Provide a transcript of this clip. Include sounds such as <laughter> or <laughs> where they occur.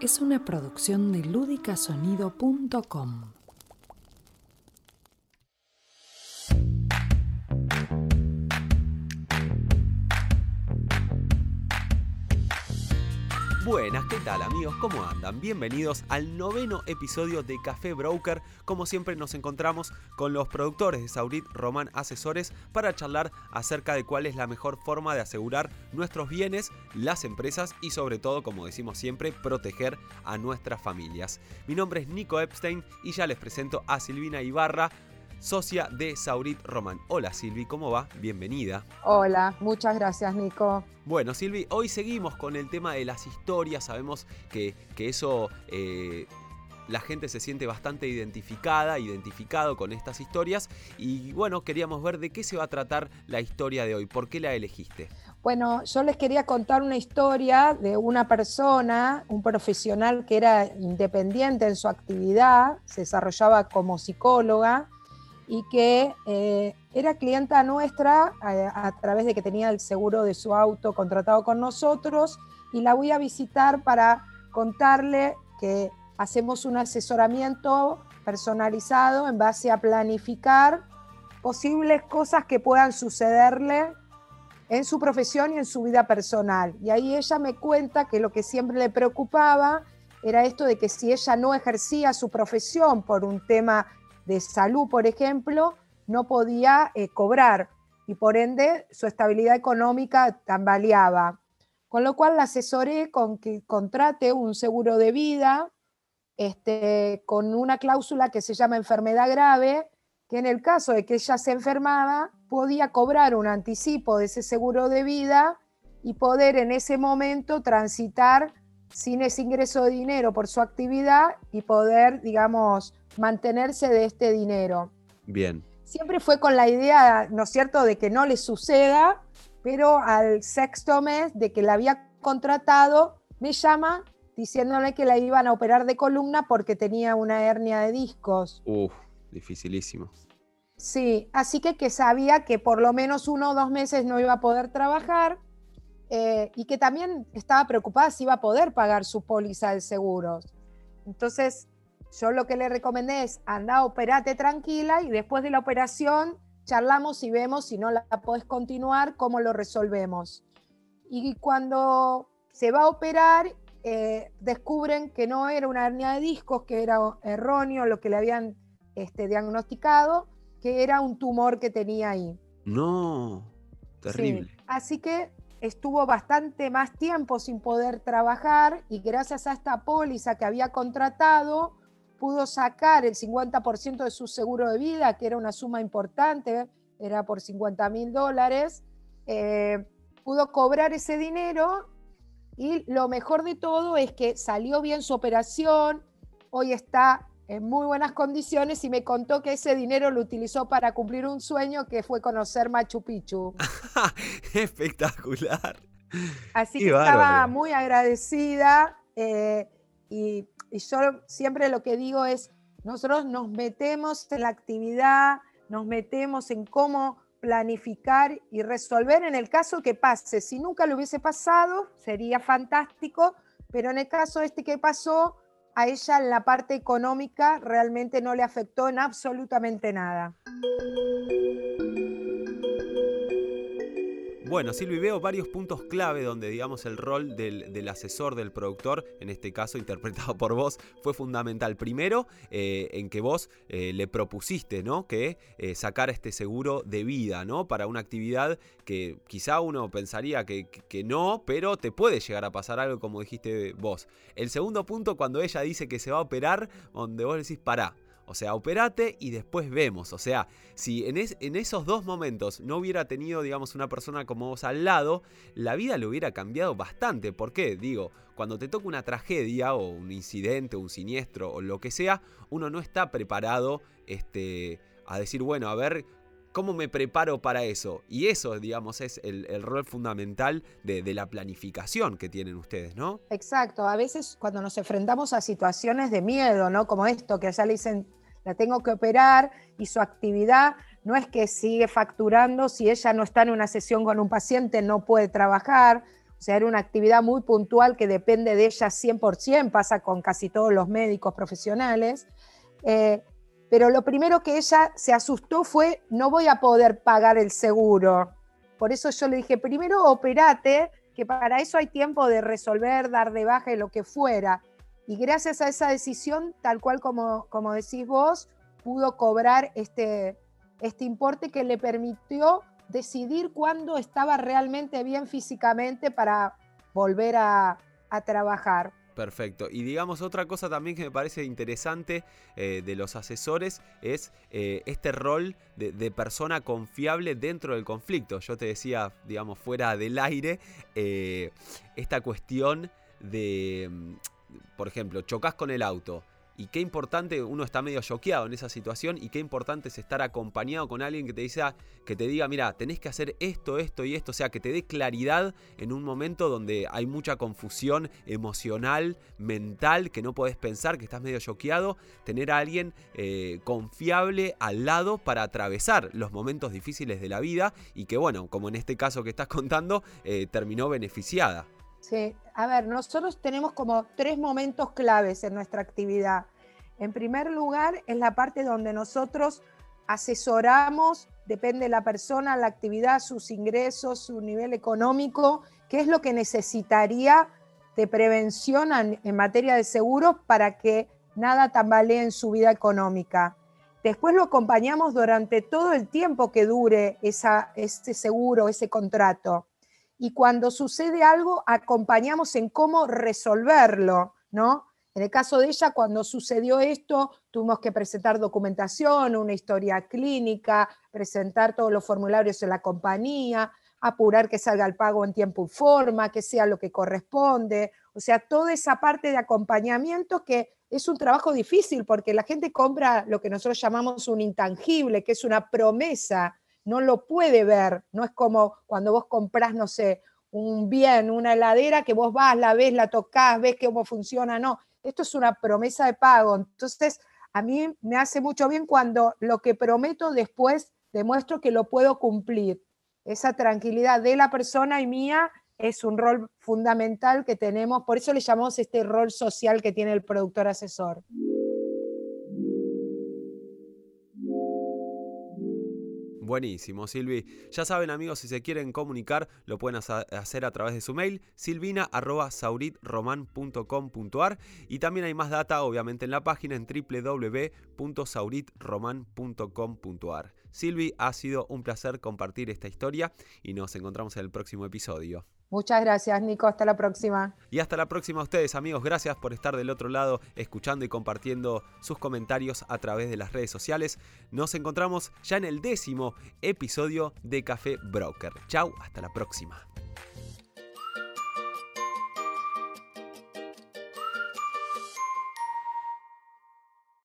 es una producción de ludicasonido.com. Buenas, ¿qué tal amigos? ¿Cómo andan? Bienvenidos al noveno episodio de Café Broker. Como siempre nos encontramos con los productores de Saurit Román Asesores para charlar acerca de cuál es la mejor forma de asegurar nuestros bienes, las empresas y sobre todo, como decimos siempre, proteger a nuestras familias. Mi nombre es Nico Epstein y ya les presento a Silvina Ibarra, socia de Saurit Román. Hola Silvi, ¿cómo va? Bienvenida. Hola, muchas gracias Nico. Bueno, Silvi, hoy seguimos con el tema de las historias. Sabemos que, que eso eh, la gente se siente bastante identificada, identificado con estas historias. Y bueno, queríamos ver de qué se va a tratar la historia de hoy. ¿Por qué la elegiste? Bueno, yo les quería contar una historia de una persona, un profesional que era independiente en su actividad, se desarrollaba como psicóloga y que eh, era clienta nuestra eh, a, través de que tenía el seguro de su auto contratado con nosotros y la voy a visitar para contarle que hacemos un asesoramiento personalizado en base a planificar posibles cosas que puedan sucederle en su profesión y en su vida personal. Y ahí ella me cuenta que lo que siempre le preocupaba era esto de que si ella no ejercía su profesión por un tema de salud, por ejemplo, no podía eh, cobrar y por ende su estabilidad económica tambaleaba. Con lo cual la asesoré con que contrate un seguro de vida este, con una cláusula que se llama enfermedad grave, que en el caso de que ella se enfermaba, podía cobrar un anticipo de ese seguro de vida y poder en ese momento transitar sin ese ingreso de dinero por su actividad y poder, digamos, mantenerse de este dinero. Bien. Siempre fue con la idea, ¿no es cierto?, de que no le suceda, pero al sexto mes de que la había contratado, me llama diciéndole que la iban a operar de columna porque tenía una hernia de discos. Uf, dificilísimo. Sí, así que que sabía que por lo menos uno o dos meses no iba a poder trabajar eh, y que también estaba preocupada si iba a poder pagar su póliza de seguros. Entonces, yo lo que le recomendé es anda, operate tranquila y después de la operación charlamos y vemos si no la podés continuar, cómo lo resolvemos. Y cuando se va a operar, eh, descubren que no era una hernia de discos, que era erróneo lo que le habían este, diagnosticado, que era un tumor que tenía ahí. No, terrible. Así que estuvo bastante más tiempo sin poder trabajar y gracias a esta póliza que había contratado, pudo sacar el 50% de su seguro de vida, que era una suma importante, era por 50 mil dólares, eh, pudo cobrar ese dinero y lo mejor de todo es que salió bien su operación, hoy está en muy buenas condiciones y me contó que ese dinero lo utilizó para cumplir un sueño que fue conocer Machu Picchu. <laughs> Espectacular. Así que estaba muy agradecida eh, y y yo siempre lo que digo es, nosotros nos metemos en la actividad, nos metemos en cómo planificar y resolver en el caso que pase. Si nunca lo hubiese pasado, sería fantástico, pero en el caso este que pasó, a ella en la parte económica realmente no le afectó en absolutamente nada. Bueno, Silvi, veo varios puntos clave donde, digamos, el rol del, asesor, del productor, en este caso <laughs> interpretado por vos, fue fundamental. Primero, eh, en que vos eh, le propusiste, ¿no? Que eh, sacara este seguro de vida, ¿no? Para una actividad que quizá uno pensaría que, que, no, pero te puede llegar a pasar algo como dijiste vos. El segundo punto, cuando ella dice que se va a operar, donde vos decís, pará o sea, operate y después vemos. O sea, si en, esos dos momentos no hubiera tenido, digamos, una persona como vos al lado, la vida le hubiera cambiado bastante. ¿Por qué? Digo, cuando te toca una tragedia o un incidente, un siniestro o lo que sea, uno no está preparado este, a decir, bueno, a ver ¿Cómo me preparo para eso? Y eso, digamos, es el, rol fundamental de, de, la planificación que tienen ustedes, ¿no? Exacto. A veces cuando nos enfrentamos a situaciones de miedo, ¿no? Como esto, que allá le dicen, la tengo que operar y su actividad no es que sigue facturando, si ella no está en una sesión con un paciente no puede trabajar, o sea, era una actividad muy puntual que depende de ella 100%, pasa con casi todos los médicos profesionales. Eh, pero lo primero que ella se asustó fue, no voy a poder pagar el seguro. Por eso yo le dije, primero operate, que para eso hay tiempo de resolver, dar de baja y lo que fuera. Y gracias a esa decisión, tal cual como, como decís vos, pudo cobrar este, este importe que le permitió decidir cuándo estaba realmente bien físicamente para volver a, trabajar. Perfecto. Y digamos otra cosa también que me parece interesante eh, de los asesores es eh, este rol de, persona confiable dentro del conflicto. Yo te decía, digamos, fuera del aire, eh, esta cuestión de, mm, por ejemplo, chocas con el auto y qué importante, uno está medio choqueado en esa situación y qué importante es estar acompañado con alguien que te diga, que te diga, mira, tenés que hacer esto, esto y esto, o sea, que te dé claridad en un momento donde hay mucha confusión emocional, mental, que no podés pensar, que estás medio choqueado, tener a alguien eh, confiable al lado para atravesar los momentos difíciles de la vida y que bueno, como en este caso que estás contando, eh, terminó beneficiada. Sí, a ver, nosotros tenemos como tres momentos claves en nuestra actividad. En primer lugar, es la parte donde nosotros asesoramos, depende de la persona, la actividad, sus ingresos, su nivel económico, qué es lo que necesitaría de prevención en materia de seguros para que nada tambalee en su vida económica. Después lo acompañamos durante todo el tiempo que dure ese seguro, ese contrato y cuando sucede algo acompañamos en cómo resolverlo, ¿no? En el caso de ella, cuando sucedió esto, tuvimos que presentar documentación, una historia clínica, presentar todos los formularios en la compañía, apurar que salga el pago en tiempo y forma, que sea lo que corresponde. O sea, toda esa parte de acompañamiento que es un trabajo difícil porque la gente compra lo que nosotros llamamos un intangible, que es una promesa no lo puede ver, no es como cuando vos comprás, no sé, un bien, una heladera, que vos vas, la ves, la tocas, ves cómo funciona, no, esto es una promesa de pago, entonces a mí me hace mucho bien cuando lo que prometo después demuestro que lo puedo cumplir. Esa tranquilidad de la persona y mía es un rol fundamental que tenemos, por eso le llamamos este rol social que tiene el productor asesor. Buenísimo, Silvi. Ya saben, amigos, si se quieren comunicar, lo pueden hacer a través de su mail, silvina.sauritroman.com.ar. Y también hay más data, obviamente, en la página en www.sauritroman.com.ar. Silvi, ha sido un placer compartir esta historia y nos encontramos en el próximo episodio. Muchas gracias, Nico. Hasta la próxima. Y hasta la próxima ustedes, amigos. Gracias por estar del otro lado, escuchando y compartiendo sus comentarios a través de las redes sociales. Nos encontramos ya en el décimo episodio de Café Broker. Chau, hasta la próxima.